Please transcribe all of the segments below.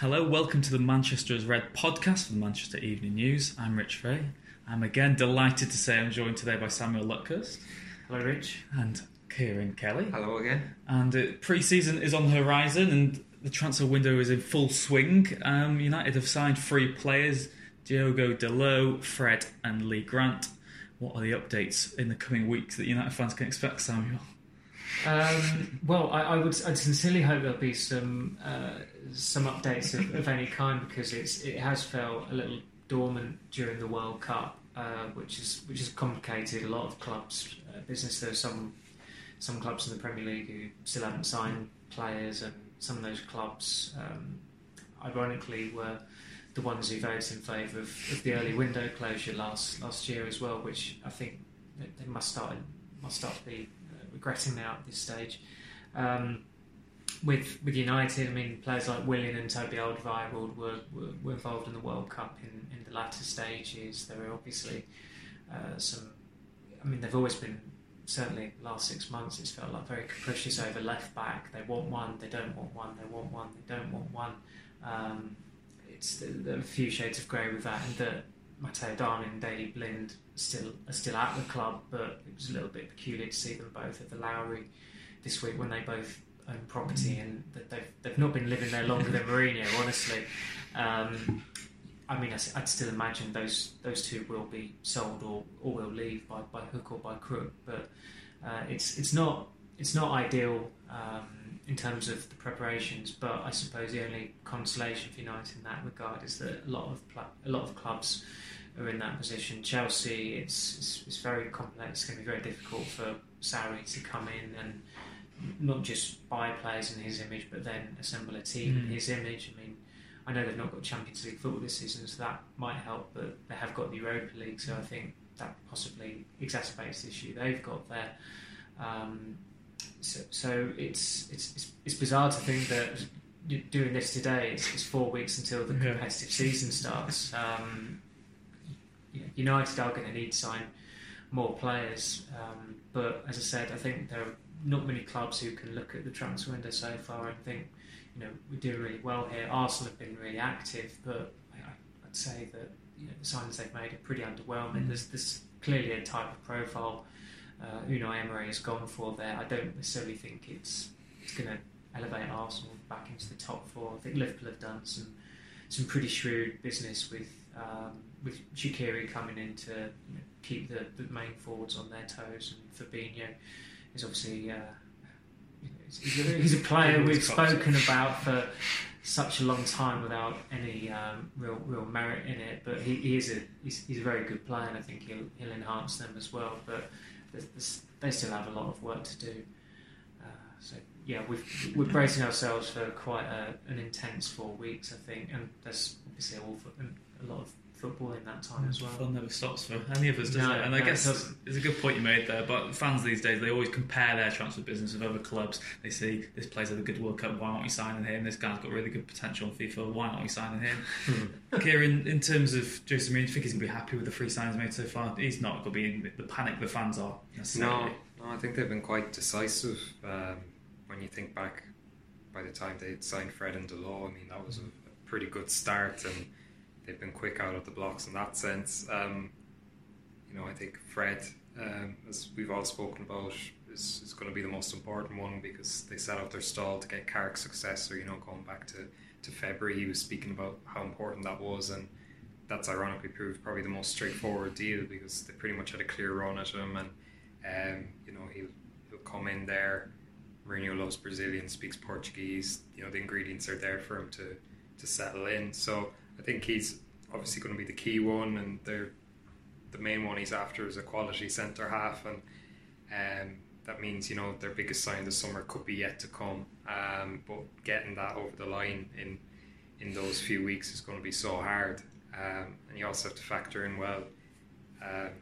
Hello, welcome to the Manchester as Red podcast from the Manchester Evening News. I'm Rich Fay. I'm again delighted to say I'm joined today by Samuel Luckhurst. Hello, Rich. And Kieran Kelly. Hello again. And uh, pre season is on the horizon and the transfer window is in full swing. Um, United have signed three players Diogo Dalot, Fred, and Lee Grant. What are the updates in the coming weeks that United fans can expect, Samuel? Um, well, I, I, would I'd sincerely hope there'll be some uh, some updates of, of, any kind because it's it has felt a little dormant during the World Cup, uh, which is which has complicated a lot of clubs' uh, business. There are some some clubs in the Premier League who still haven't signed players, and some of those clubs, um, ironically, were the ones who voted in favour of, of, the early window closure last last year as well, which I think they must start must start to be regretting now at this stage. Um, with with United, I mean, players like Willian and Toby Alderweireld were, were, were involved in the World Cup in, in the latter stages. There were obviously uh, some. I mean, they've always been certainly last six months. It's felt like very capricious over left back. They want one, they don't want one. They want one, they don't want one. Um, it's a few shades of grey with that, and that Matteo Darmian and Daley Blind still are still at the club, but it was a little bit peculiar to see them both at the Lowry this week when they both own property and they've they've not been living there longer than Mourinho. Honestly, um, I mean, I'd still imagine those those two will be sold or, or will leave by, by hook or by crook, but uh, it's it's not it's not ideal. Um, in terms of the preparations. But I suppose the only consolation for United in that regard is that a lot of pl- a lot of clubs are in that position. Chelsea, it's, it's, it's very complex. It's going to be very difficult for Sarri to come in and not just buy players in his image, but then assemble a team mm. in his image. I mean, I know they've not got Champions League football this season, so that might help. But they have got the Europa League, so I think that possibly exacerbates the issue they've got there. Um, so, so it's, it's, it's it's bizarre to think that doing this today it's, it's four weeks until the competitive yeah. season starts. Um, United are going to need to sign more players, um, but as I said, I think there are not many clubs who can look at the transfer window so far and think, you know, we're doing really well here. Arsenal have been really active, but I, would say that you know, the signings they've made are pretty underwhelming. Mm. There's, there's clearly a type of profile uh, Unai Emery has gone for there. I don't necessarily think it's it's going to elevate Arsenal back into the top four. I think Liverpool have done some some pretty shrewd business with um, with Shaqiri coming in to you know, keep the, the main forwards on their toes, and Fabinho is obviously uh, he's, a, he's, a, player we've spoken about for such a long time without any um, real real merit in it. But he, he is a he's, he's, a very good player, and I think he'll he'll enhance them as well. But they still have a lot of work to do. Uh, so yeah, we are bracing ourselves for quite a, an intense four weeks, I think, and there's obviously a lot of football in that time as well. Fun never stops for any of us, does no, it? And I no, guess it it's a good point you made there. But fans these days, they always compare their transfer business with other clubs. They see this player's had a good World Cup. Why aren't we signing him? This guy's got really good potential in FIFA. Why aren't we signing him? Hmm. Kieran, in terms of Jose Mourinho, do you think he's going to be happy with the three signings made so far? He's not going to be in the panic the fans are. No, no, I think they've been quite decisive. Um, when you think back, by the time they signed Fred and Dalot, I mean that was a, a pretty good start and they've been quick out of the blocks in that sense. Um, you know, I think Fred, um, as we've all spoken about, is, is going to be the most important one because they set out their stall to get Carrick's successor. You know, going back to, to February, he was speaking about how important that was, and that's ironically proved probably the most straightforward deal because they pretty much had a clear run at him, and um, you know he'll he'll come in there. Mourinho loves Brazilian, speaks Portuguese. You know the ingredients are there for him to to settle in. So I think he's obviously going to be the key one, and the the main one he's after is a quality centre half, and um, that means you know their biggest sign the summer could be yet to come. Um, but getting that over the line in in those few weeks is going to be so hard. Um, and you also have to factor in well. It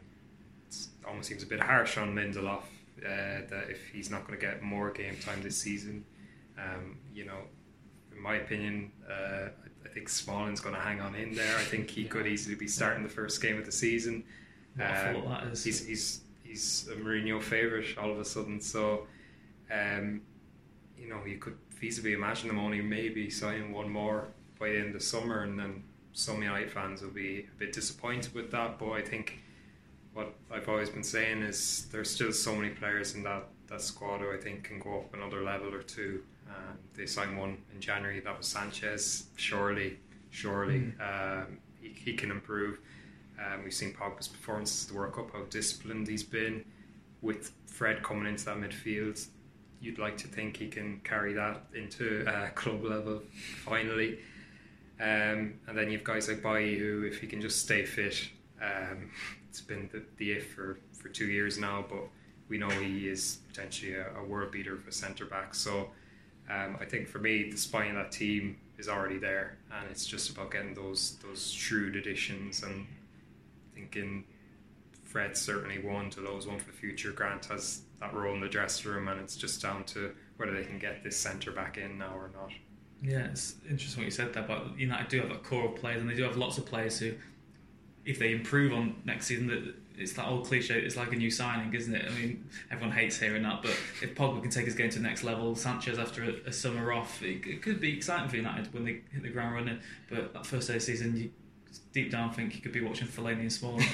almost seems a bit harsh on Lindelof uh, that if he's not going to get more game time this season, um, you know, in my opinion, uh, I think Smalling's going to hang on in there. I think he could easily be starting the first game of the season. Um, he's, he's he's a Mourinho favourite all of a sudden. So, um, you know, you could feasibly imagine them only maybe signing one more by the end of summer, and then some United fans will be a bit disappointed with that. But I think what I've always been saying is there's still so many players in that, that squad who I think can go up another level or two. Um, they signed one in January, that was Sanchez. Surely, surely mm. um, he, he can improve. Um, we've seen Pogba's performances the World Cup, how disciplined he's been. With Fred coming into that midfield, you'd like to think he can carry that into uh, club level finally. Um, and then you've guys like Bailly who, if he can just stay fit, um, it's been the, the if for, for two years now, but we know he is potentially a, a world beater for centre back. So um, I think for me, the spine of that team is already there, and it's just about getting those those shrewd additions and thinking Fred certainly one, Dalot's one for the future. Grant has that role in the dressing room, and it's just down to whether they can get this centre back in now or not. Yeah, it's interesting what you said there, but United do have a core of players, and they do have lots of players who, if they improve on next season, that it's that old cliche. It's like a new signing, isn't it? I mean, everyone hates hearing that, but if Pogba can take his game to the next level, Sanchez after a, a summer off, it, it, could be exciting for United when they hit the ground running. But that first day of season, you deep down think you could be watching Fellaini and Smalling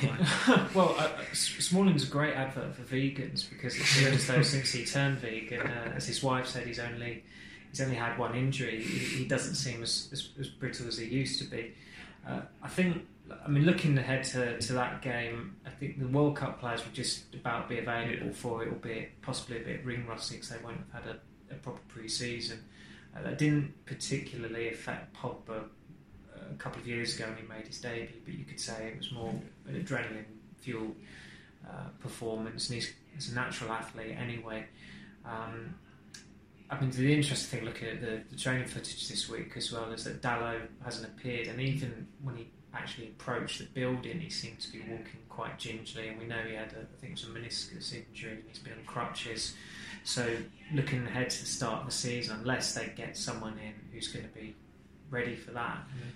well, uh, Smalling's a great advert for vegans because it seems as though since he turned vegan, uh, as his wife said, he's only he's only had one injury. He, he doesn't seem as, as, as, brittle as he used to be. Uh, I think. I mean, looking ahead to, to that game, I think the World Cup players will just about be available yeah. for it, albeit possibly a bit ring rusty because they won't have had a, a proper pre-season. Uh, that didn't particularly affect Pogba a couple of years ago when he made his debut, but you could say it was more an adrenaline fueled uh, performance, and he's, he's, a natural athlete anyway. Um, I mean, the interesting thing looking at the, the, training footage this week as well is that Dalot hasn't appeared, and even when he actually approached the building, he seemed to be walking quite gingerly. And we know he had, a, I think it was a meniscus injury, and he's been on crutches. So, looking ahead to the start of the season, unless they get someone in who's going to be ready for that, mm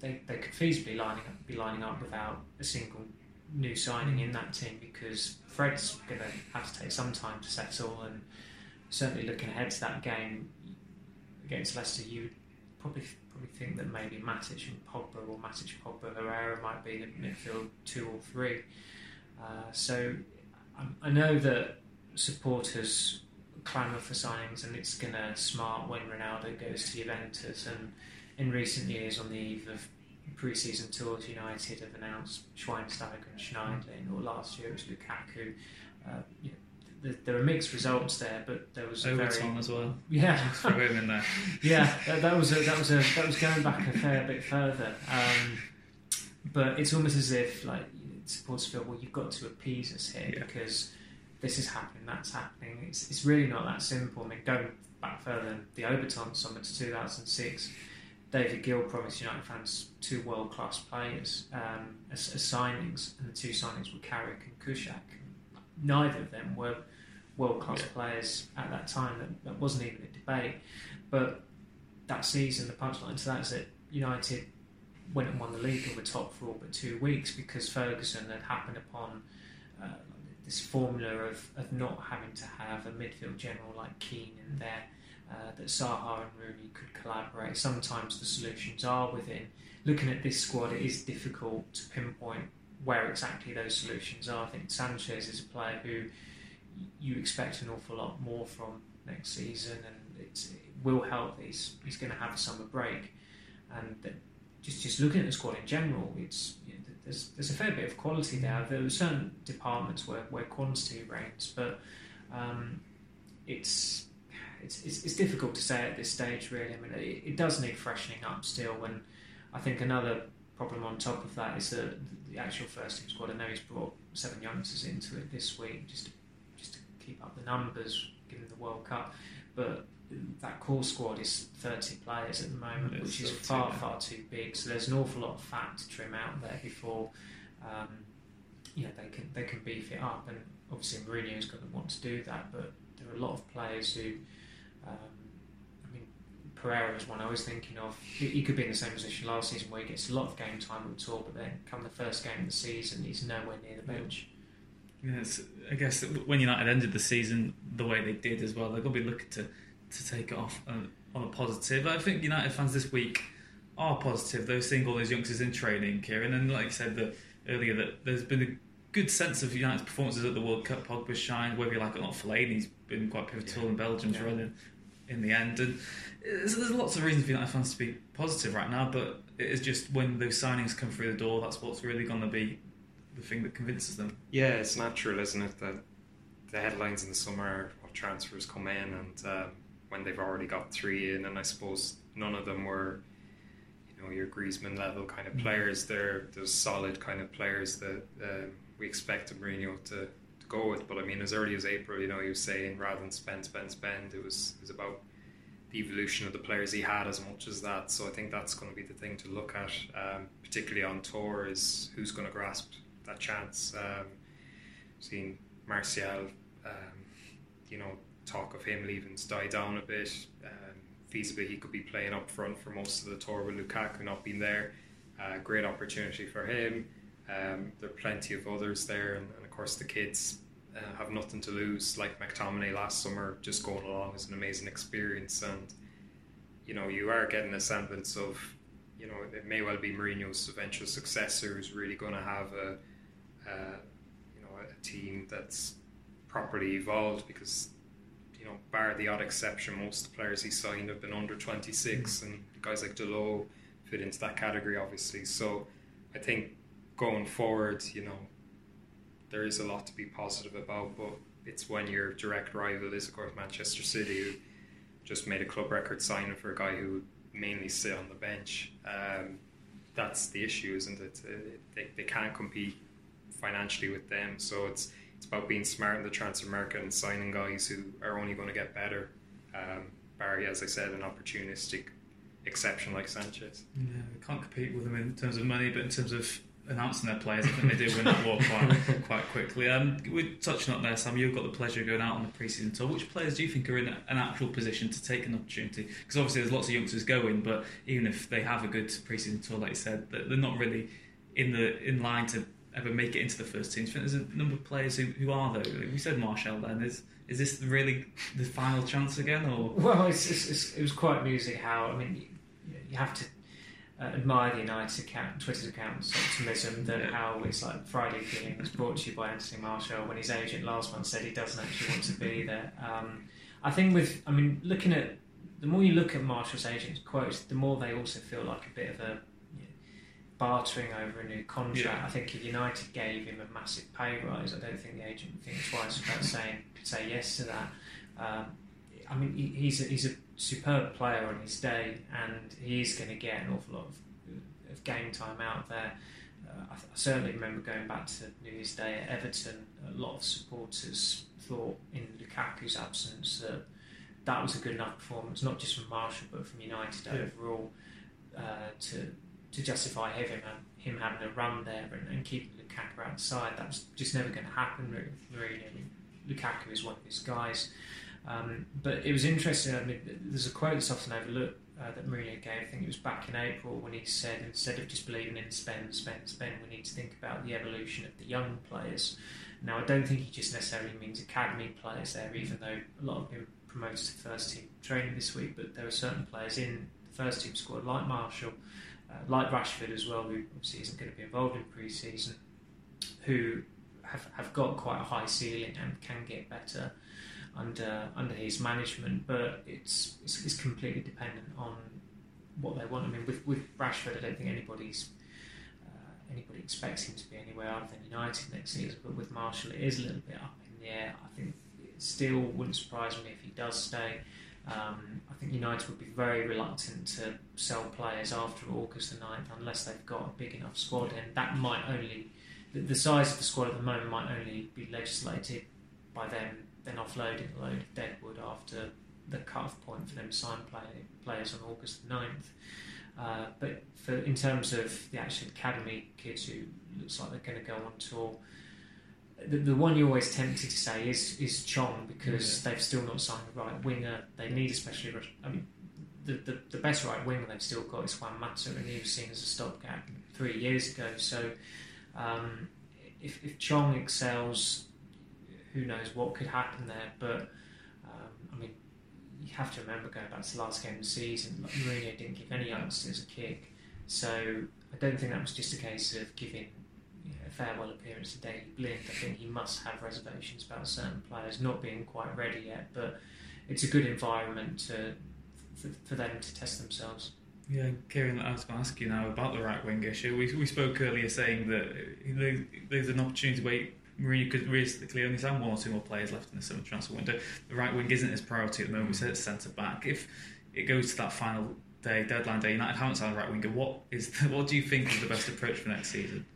they, they could feasibly lining up, be lining up without a single new signing in that team because Fred's going to have to take some time to settle and certainly looking ahead to that game against Leicester you would probably probably think that maybe Matic and Pogba or Matic, Pogba, Herrera might be the midfield two or three. Uh, so I, I know that supporters clamour for signings and it's to smart when Ronaldo goes to Juventus. And in recent years, on the eve of pre-season tours, United have announced Schweinsteiger and Schneiderlin, or last year it was Lukaku. Uh, you know, there are mixed results there, but there was a Obertan very, as well. Yeah, throw him in there. yeah, that, that, was a, that was a that was going back a fair bit further. Um, but it's almost as if like supporters feel, well, you've got to appease us here yeah. because this is happening, that's happening. It's it's really not that simple. I mean, going back further than the Obertan summer to 2006 David Gill promised United fans two world class players um, as, as, signings, and the two signings were Carrick and Kuszczak. Neither of them were world class yeah. players at that time. That, that, wasn't even a debate. But that season, the punchline to that is that United went and won the league and were top for all but two weeks because Ferguson had happened upon uh, this formula of, of not having to have a midfield general like Keane in there uh, that Zaha and Rooney could collaborate. Sometimes the solutions are within. Looking at this squad, it is difficult to pinpoint where exactly those solutions are. I think Sanchez is a player who you expect an awful lot more from next season, and it will help. He's he's going to have a summer break, and just just looking at the squad in general, it's you know, there's there's a fair bit of quality there. There are certain departments where, where quantity reigns, but um, it's it's, it's, it's, difficult to say at this stage, really. I mean, it, it, does need freshening up still. And I think another problem on top of that is that the actual first team squad. I know he's brought seven youngsters into it this week just keep up the numbers given the World Cup. But that core squad is 30 players at the moment, it's which is far, too, far too big. So there's an awful lot of fat to trim out there before, um, you know, they can they can beef it up. And obviously Mourinho's going to want to do that, but there are a lot of players who, um, I mean, Pereira is one I was thinking of. He, he, could be in the same position last season where he gets a lot of game time on tour, but then come the first game of the season, he's nowhere near the bench. Yes, I guess when United ended the season the way they did as well, they're going to be looking to to take it off on, on a positive. I think United fans this week are positive. They're seeing all those youngsters in training, Kieran, and like I said the, earlier, that there's been a good sense of United's performances at the World Cup. Pogba's shined, whether you like it or not. Fellaini's been quite pivotal yeah. in Belgium's yeah. run in, in the end, and uh, so there's lots of reasons for United fans to be positive right now. But it is just when those signings come through the door, that's what's really going to be the thing that convinces them. Yeah, it's natural, isn't it, that the headlines in the summer of transfers come in and. Um, when they've already got three in, and I suppose none of them were, you know, your Griezmann level kind of mm. players. They're those solid kind of players that um, we expect Mourinho to, to go with. But I mean, as early as April, you know, he was saying rather than spend, spend, spend, it was it was about the evolution of the players he had as much as that. So I think that's going to be the thing to look at, um, particularly on tour, is who's going to grasp that chance. Um, seeing Martial, um, you know, talk of him leaving's died down a bit. Um, feasibly, he could be playing up front for most of the tour with Lukaku not being there. Uh, great opportunity for him. Um, there are plenty of others there, and, and of course the kids uh, have nothing to lose. Like McTominay last summer, just going along is an amazing experience, and you know you are getting a semblance of, you know, it may well be Mourinho's eventual successor who's really going to have a, uh, you know, a team that's properly evolved because you know, bar the odd exception, most of the players he signed have been under 26, mm-hmm. and guys like Dalot fit into that category, obviously. So I think going forward, you know, there is a lot to be positive about, but it's when your direct rival is, of course, Manchester City, who just made a club record signing for a guy who mainly sit on the bench. Um, that's the issue, isn't it? They, they can't compete financially with them, so it's it's about being smart in the transfer market and signing guys who are only going to get better. Um, Barry, as I said, an opportunistic exception like Sanchez. Yeah, can't compete with them in terms of money, but in terms of announcing their players, I think they do win that war quite, quite quickly. Um, we're touching on there, Sam. You've got the pleasure of going out on the preseason tour. Which players do you think are in an actual position to take an opportunity? Because obviously there's lots of youngsters going, but even if they have a good preseason tour, like you said, they're not really in the in line to ever make it into the first team. I think there's a number of players who, who are though. We said Martial then. Is is this really the final chance again? Or well, it's, it's, it's, it was quite amusing how I mean you, you have to uh, admire the United account, Twitter's account's optimism that yeah. how it's like Friday feeling was brought to you by Anthony Martial when his agent last month said he doesn't actually want to be there. Um, I think with I mean looking at the more you look at Martial's agent's quotes, the more they also feel like a bit of a bartering over a new contract. Yeah. I think if United gave him a massive pay rise, I don't think the agent would think twice about saying say yes to that. Um, I mean, he, he's a, he's a superb player on his day, and he's going to get an awful lot of, of game time out there. Uh, I, I, certainly remember going back to New Year's Day at Everton. A lot of supporters thought in Lukaku's absence that that was a good enough performance, not just from Martial but from United yeah. overall, uh, to to justify him him having a run there and, and keep Lukaku outside. That's just never going to happen. Really, Lukaku is one of his guys. Um, but it was interesting. I mean, there's a quote that's often overlooked uh, that Mourinho gave. I think it was back in April when he said, instead of just believing in spend, spend, spend, we need to think about the evolution of the young players. Now, I don't think he just necessarily means academy players there, even though a lot have been promoted to first team training this week. But there are certain players in the first team squad, like Martial, uh, like Rashford as well, who obviously isn't going to be involved in pre-season, who have, have got quite a high ceiling and can get better under under his management. But it's it's, it's completely dependent on what they want. I mean, with with Rashford, I don't think anybody's uh, anybody expects him to be anywhere other than United next season. But with Martial, it is a little bit up in the air. I think it still wouldn't surprise me if he does stay. Um, I think United would be very reluctant to sell players after August the 9th unless they've got a big enough squad, and that might only the, the size of the squad at the moment might only be legislated by them then offloading a load of deadwood after the cut-off point for them to sign play, players on August 9th. Uh, but for in terms of the actual academy kids who looks like they're going to go on tour, the, the one you're always tempted to say is is Chong because yeah. they've still not signed the right winger. They need especially. I mean, the, the, the best right winger they've still got is Juan Mata, and he was seen as a stopgap three years ago. So um, if, if Chong excels, who knows what could happen there? But um, I mean, you have to remember going back to the last game of the season, like Mourinho didn't give any youngsters a kick. So I don't think that was just a case of giving you know, a farewell appearance to Daley Blind. I think he must have reservations about certain players not being quite ready yet. But it's a good environment to, for, for them to test themselves. Yeah, Kieran, I was going to ask you now about the right wing issue. We, we spoke earlier saying that there's an opportunity where Mourinho could realistically only sign one or two more players left in the summer transfer window. The right wing isn't his priority at the moment. We said it's centre back. If it goes to that final day, deadline day, United haven't signed a right winger. What is the, what do you think is the best approach for next season?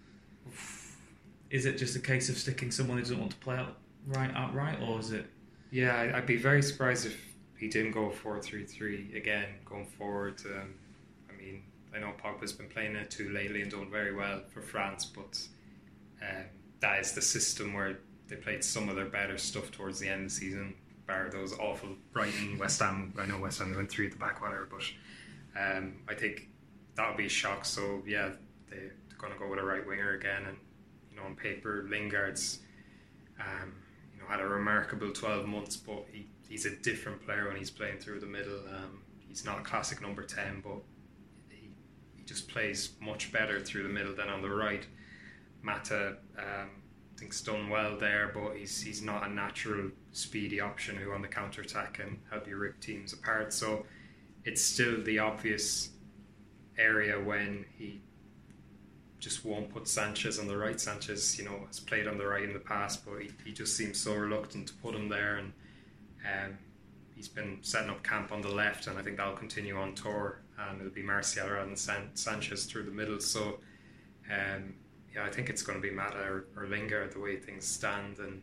Is it just a case of sticking someone who doesn't want to play out right outright, or is it? Yeah, I'd be very surprised if he didn't go four three three again going forward. Um, I mean, I know Pogba's been playing it too lately and doing very well for France, but. Um, that is the system where they played some of their better stuff towards the end of the season, bar those awful Brighton, West Ham. I know West Ham went through the backwater, but um, I think that would be a shock. So yeah, they, are going to go with a right winger again, and you know on paper Lingard's um, you know had a remarkable twelve months, but he, he's a different player when he's playing through the middle. Um, he's not a classic number ten, but he, he just plays much better through the middle than on the right. Mata, um, I think's done well there, but he's he's not a natural speedy option who on the counter attack can help you rip teams apart. So it's still the obvious area when he just won't put Sanchez on the right. Sanchez, you know, has played on the right in the past, but he, he just seems so reluctant to put him there, and um, he's been setting up camp on the left, and I think that'll continue on tour, and it'll be Martial rather than San- Sanchez through the middle. So. Um, yeah, I think it's going to be Mata or, or Lingard the way things stand, and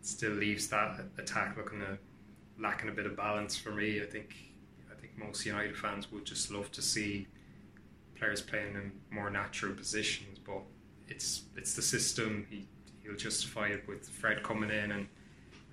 still leaves that attack looking a, lacking a bit of balance for me. I think I think most United fans would just love to see players playing in more natural positions, but it's it's the system. He he'll justify it with Fred coming in, and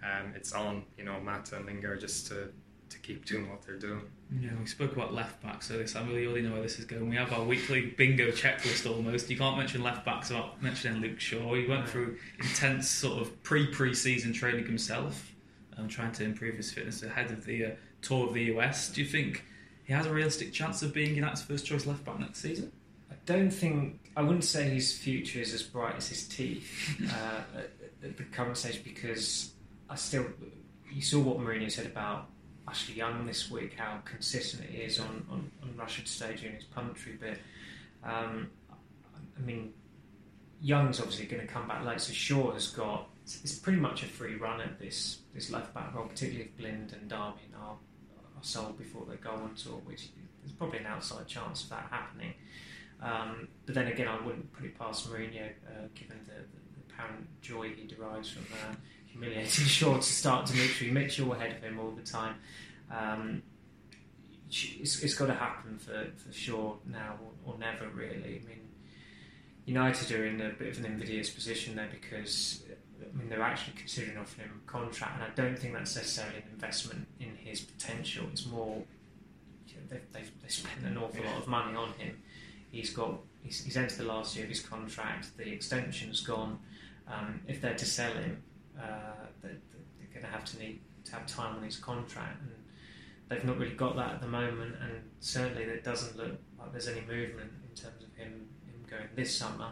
um, it's on you know Mata and Lingard just to to keep doing what they're doing. Yeah, we spoke about left back, so this I really already know where this is going. We have our weekly bingo checklist almost. You can't mention left backs without mentioning Luke Shaw. He went through intense sort of pre pre season training himself, um, trying to improve his fitness ahead of the uh, tour of the US. Do you think he has a realistic chance of being United's first choice left back next season? I don't think. I wouldn't say his future is as bright as his teeth uh, at the current stage because I still. You saw what Mourinho said about Ashley Young this week, how consistent he is on, on, on Rashford stage in his puntry bit. Um, I mean, Young's obviously going to come back late, so Shaw has got it's pretty much a free run at this this left back role, particularly if Blind and Darmian are, are sold before they go on tour, which is probably an outside chance of that happening. Um, but then again, I wouldn't put it past Mourinho, uh, given the, the, apparent joy he derives from uh, humiliating Shaw to start Demetri Mitchell ahead of him all the time. Um, it's, it's got to happen for, for now or, or, never, really. I mean, United are in a bit of an invidious position there because I mean they're actually considering offering him a contract, and I don't think that's necessarily an investment in his potential. It's more you know, they've, they've, they've, spent an awful lot of money on him. He's got he's, he's entered the last year of his contract. The extension's gone. Um, if they're to sell him, uh, they're, they're going to have to need to have time on his contract, and they've not really got that at the moment. And certainly, it doesn't look like there's any movement in terms of him, him going this summer.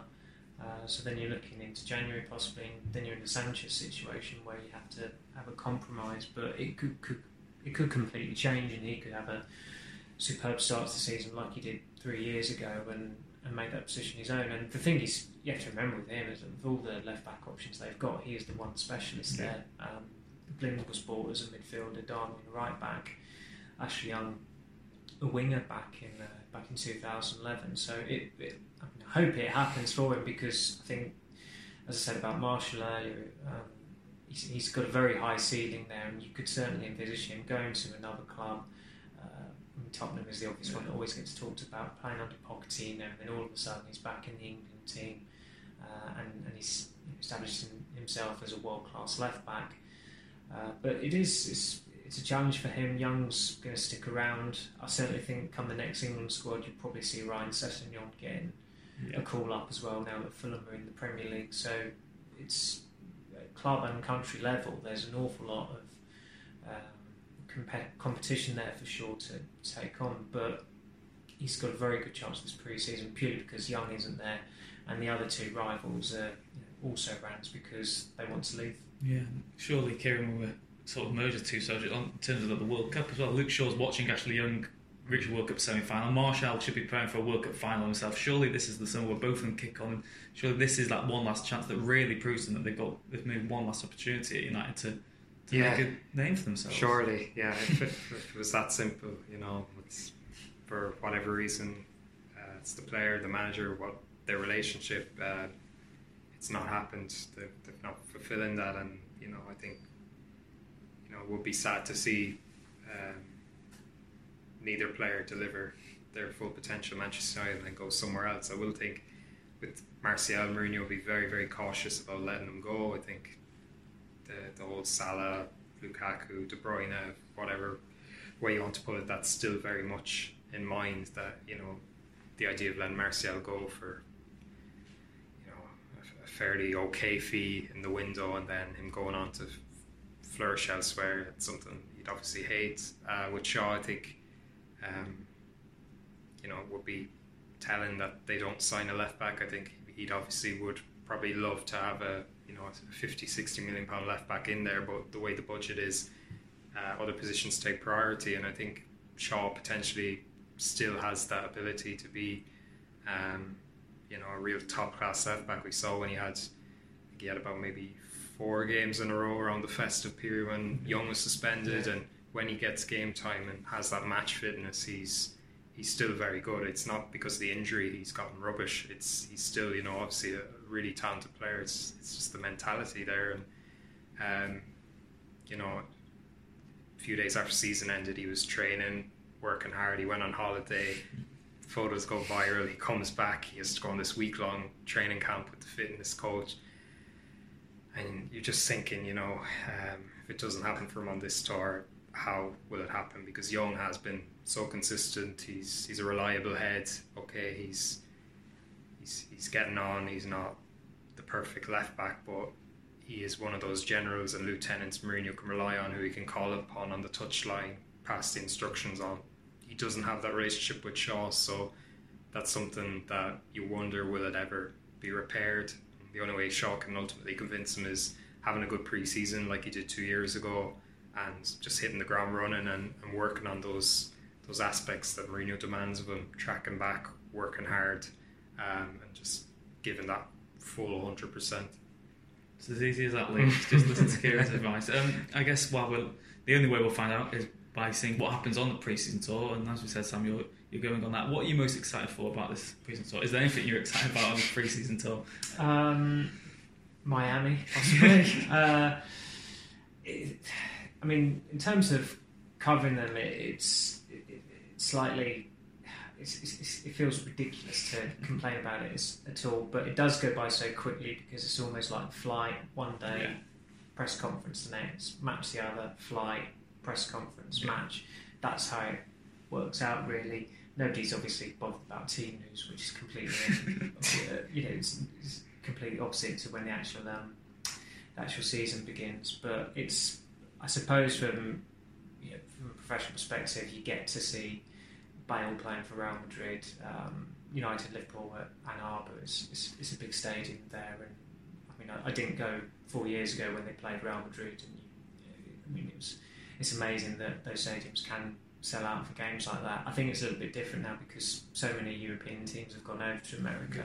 Uh, so then you're looking into January possibly, and then you're in the Sanchez situation where you have to have a compromise. But it could, could it could completely change, and he could have a superb start to the season like he did three years ago, and and make that position his own. And the thing is, you have to remember with him is that with all the left back options they've got, he is the one specialist yeah. there. Um, Blind was bought as a midfielder, Darmian right back, Ashley Young a winger back in uh, back in 2011. So it, it, I, hope it happens for him because I think, as I said about Martial earlier, um, he's, he's got a very high ceiling there, and you could certainly envisage him going to another club. Uh, Tottenham is the obvious one that always gets talked about, playing under Pochettino, and then all of a sudden he's back in the England team, uh, and, and he's establishing himself as a world class left back. Uh, but it is it's, a challenge for him. Young's going to stick around. I certainly think come the next England squad, you'll probably see Ryan Sessegnon getting yeah. a call up as well now that Fulham are in the Premier League. So it's club and country level. There's an awful lot of um, comp- competition there for sure to take on. But he's got a very good chance this pre-season purely because Young isn't there, and the other two rivals are also brands because they want to leave. Yeah, surely Kieran will sort of merge the two subjects in terms of the World Cup as well. Luke Shaw's watching Ashley Young reach a World Cup semi final. Martial should be preparing for a World Cup final himself. Surely this is the summer where both of them kick on. Surely this is that one last chance that really proves them that they've got they've made one last opportunity at United to, to yeah. make a name for themselves. Surely, yeah. If it, if it was that simple, you know, for whatever reason, uh, it's the player, the manager, what their relationship. Uh, it's not happened. They're, they're not fulfilling that, and you know, I think you know, it would be sad to see um, neither player deliver their full potential Manchester United and then go somewhere else. I will think with Martial, Mourinho will be very, very cautious about letting them go. I think the the whole Salah, Lukaku, De Bruyne, whatever way you want to put it, that's still very much in mind. That you know, the idea of letting Martial go for you know a fairly okay fee in the window, and then him going on to flourish elsewhere. It's something you'd obviously hate. Uh, with Shaw, I think, um, you know, would be telling that they don't sign a left back. I think he'd obviously would probably love to have a you know a 50, 60 million pound left back in there, but the way the budget is, uh, other positions take priority, and I think Shaw potentially still has that ability to be, um, you know, a real top class left back. We saw when he had, he had about maybe four games in a row around the festive period when Young was suspended, yeah. and when he gets game time and has that match fitness, he's he's still very good. It's not because of the injury he's gotten rubbish. It's he's still you know obviously a really talented player. It's it's just the mentality there, and um, you know, a few days after season ended, he was training, working hard. He went on holiday. Photos go viral. He comes back. He has to go on this week long training camp with the fitness coach and you're just thinking, you know, um, if it doesn't happen for him on this tour, how will it happen? Because Young has been so consistent. He's he's a reliable head. Okay, he's he's he's getting on. He's not the perfect left back, but he is one of those generals and lieutenants Mourinho can rely on, who he can call upon on the touchline, pass the instructions on. He doesn't have that relationship with Shaw, so that's something that you wonder will it ever be repaired the only way Shaw can ultimately convince him is having a good preseason like he did two years ago and just hitting the ground running and, and working on those those aspects that Mourinho demands of him, tracking back, working hard, um, and just giving that full 100%. It's as easy as that, Lee. just listen to Kieran's advice. Um, I guess well, we'll, the only way we'll find out is by seeing what happens on the preseason tour. And as we said, Sam, you're, going on that. What are you most excited for about this preseason tour? Is there anything you're excited about on the preseason tour? Um, Miami, possibly. uh, it, I mean, in terms of covering them, it, it's, it, it's slightly. It's, it's, it feels ridiculous to complain about it at all, but it does go by so quickly because it's almost like flight one day, yeah. press conference the next, match the other, flight, press conference, yeah. match. That's how it works out, really nobody's obviously bothered about team news, which is completely, uh, you know, it's, it's, completely opposite to when the actual um, actual season begins. But it's, I suppose, from you know, from a professional perspective, you get to see Bale playing for Real Madrid, um, United, Liverpool at Ann Arbor. It's, it's, it's, a big stadium there, and I mean, I, I, didn't go four years ago when they played Real Madrid, and you, I mean, it was, it's amazing that those stadiums can sell out for games like that. I think it's a little bit different now because so many European teams have gone over to America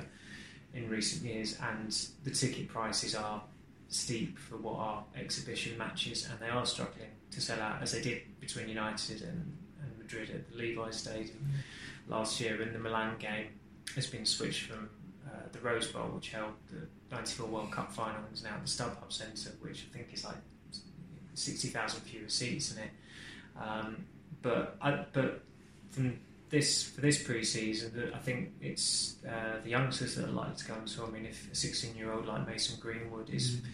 in recent years, and the ticket prices are steep for what are exhibition matches, and they are struggling to sell out as they did between United and, and Madrid at the Levi Stadium mm. last year. And the Milan game has been switched from uh, the Rose Bowl, which held the '94 World Cup final, is now the StubHub Centre, which I think is like 60,000 fewer seats in it. Um, but I, but from this for this pre-season, I think it's uh, the youngsters that are likely to come. So I mean, if a 16-year-old like Mason Greenwood is mm.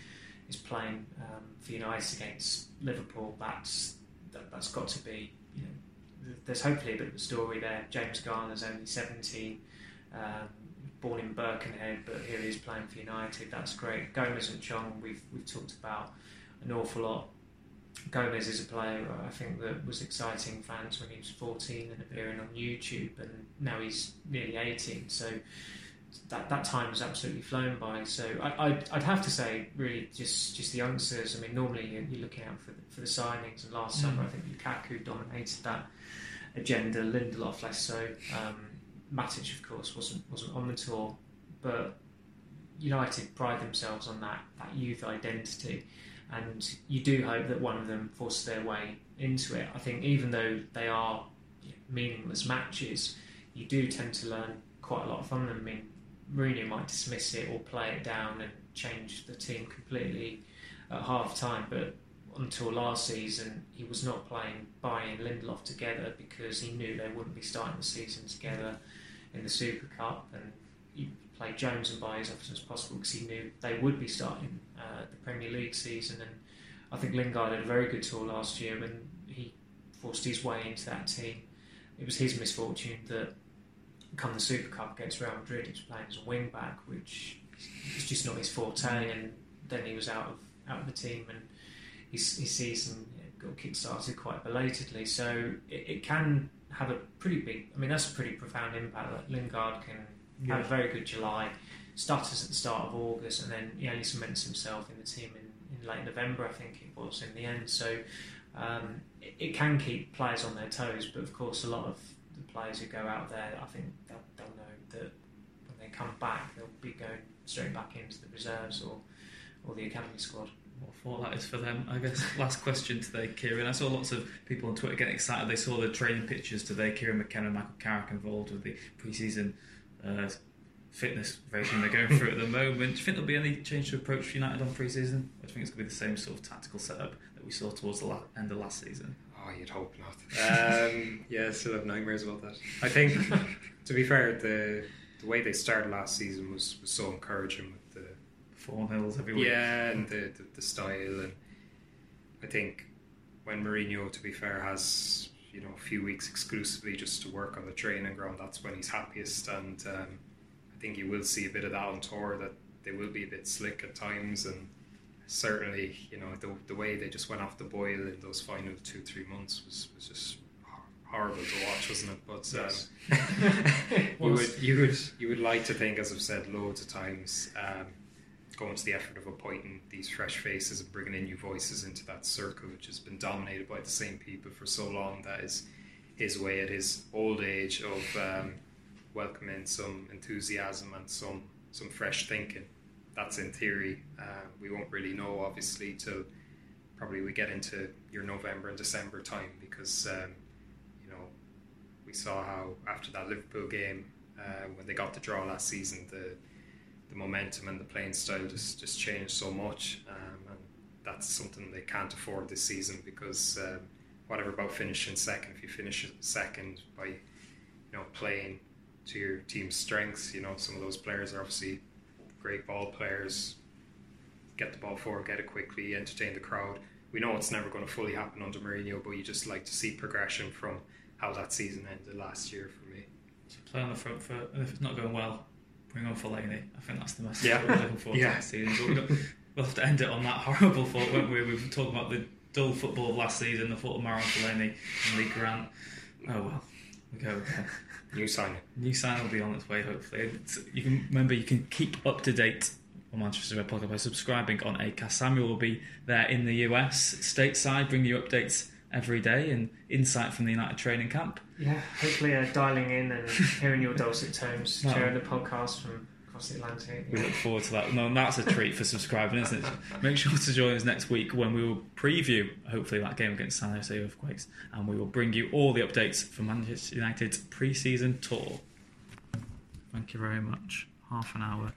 is playing um, for United against Liverpool, that's that, has got to be you know there's hopefully a bit of a story there. James Garner's only 17. Um, born in Birkenhead, but here he is playing for United. That's great. Gomez and Chong, we've we've talked about an awful lot Gomez is a player I think that was exciting fans when he was 14 and appearing on YouTube, and now he's nearly 18. So that that time has absolutely flown by. So I, would I'd have to say, really, just just the youngsters. I mean, normally you're, you're looking out for the, for the signings, and last mm. summer I think Lukaku dominated that agenda. Lindelof less so. Um, Matic, of course, wasn't wasn't on the tour, but United pride themselves on that that youth identity and you do hope that one of them forces their way into it. I think even though they are meaningless matches, you do tend to learn quite a lot from them. I mean, Mourinho might dismiss it or play it down and change the team completely at half time, but until last season, he was not playing Bailly and Lindelof together because he knew they wouldn't be starting the season together in the Super Cup, and he played Jones and Bailly as often as possible because he knew they would be starting uh, the Premier League season. And I think Lingard had a very good tour last year when he forced his way into that team. It was his misfortune that come the Super Cup against Real Madrid, he was playing as a wing back, which is just not his forte. And then he was out of out of the team, and his, his season got kick-started quite belatedly. So it, it, can have a pretty big. I mean, that's a pretty profound impact. that Lingard can yeah. had a very good July, started at the start of August, and then he only cements himself in the team in, in late November, I think it was in the end. So um, it, it, can keep players on their toes, but of course, a lot of the players who go out there, I think they'll, they'll know that when they come back, they'll be going straight back into the reserves or, or the academy squad what that is for them. I guess last question today, Kieran. I saw lots of people on Twitter getting excited. They saw the training pictures today. Kieran McKenna Michael Carrick involved with the pre-season uh, fitness regime they're going through at the moment. Do you think there'll be any change to approach for United on pre-season? I think it's going to be the same sort of tactical setup that we saw towards the la- end of last season? Oh, you'd hope not. Um, yeah, still have nightmares about that. I think, to be fair, the the way they started last season was, was so encouraging with the four hills every week. Yeah, and the, the, the style, and I think when Mourinho, to be fair, has you know a few weeks exclusively just to work on the training ground. That's when he's happiest, and um, I think you will see a bit of that on tour. That they will be a bit slick at times, and certainly you know the, the way they just went off the boil in those final two three months was, was just horrible to watch, wasn't it? But um, you would you would you would like to think, as I've said loads of times. Um, going to the effort of appointing these fresh faces and bringing in new voices into that circle, which has been dominated by the same people for so long. That is his way at his old age of um, welcoming some enthusiasm and some some fresh thinking. That's in theory. Uh, we won't really know, obviously, till probably we get into your November and December time because um, you know we saw how after that Liverpool game uh, when they got the draw last season the the momentum and the playing style just just changed so much, um, and that's something they can't afford this season because um, whatever about finishing second, if you finish second by you know playing to your team's strengths, you know some of those players are obviously great ball players. Get the ball forward, get it quickly, entertain the crowd. We know it's never going to fully happen under Mourinho, but you just like to see progression from how that season ended last year for me. So play on the front foot, and if it's not going well, bring on Fellaini. I think that's the message yeah. we're looking for yeah. next season. But we'll have to end it on that horrible thought, won't we? We've talked about the dull football of last season, the thought of Marouane Fellaini and Lee Grant. Oh well, we go again. New sign. New sign will be on its way, hopefully. It's, you can remember you can keep up to date on Manchester Red podcast by subscribing on Acast. Samuel will be there in the US, stateside, bring you updates every day and insight from the United training camp. Yeah, hopefully uh, dialing in and hearing your dulcet tones, no. sharing the podcast from across the Atlantic. We look forward to that. No, that's a treat for subscribing, isn't it? Make sure to join us next week when we will preview, hopefully, that game against San Jose Earthquakes, and we will bring you all the updates from Manchester United's pre-season tour. Thank you very much. half an hour.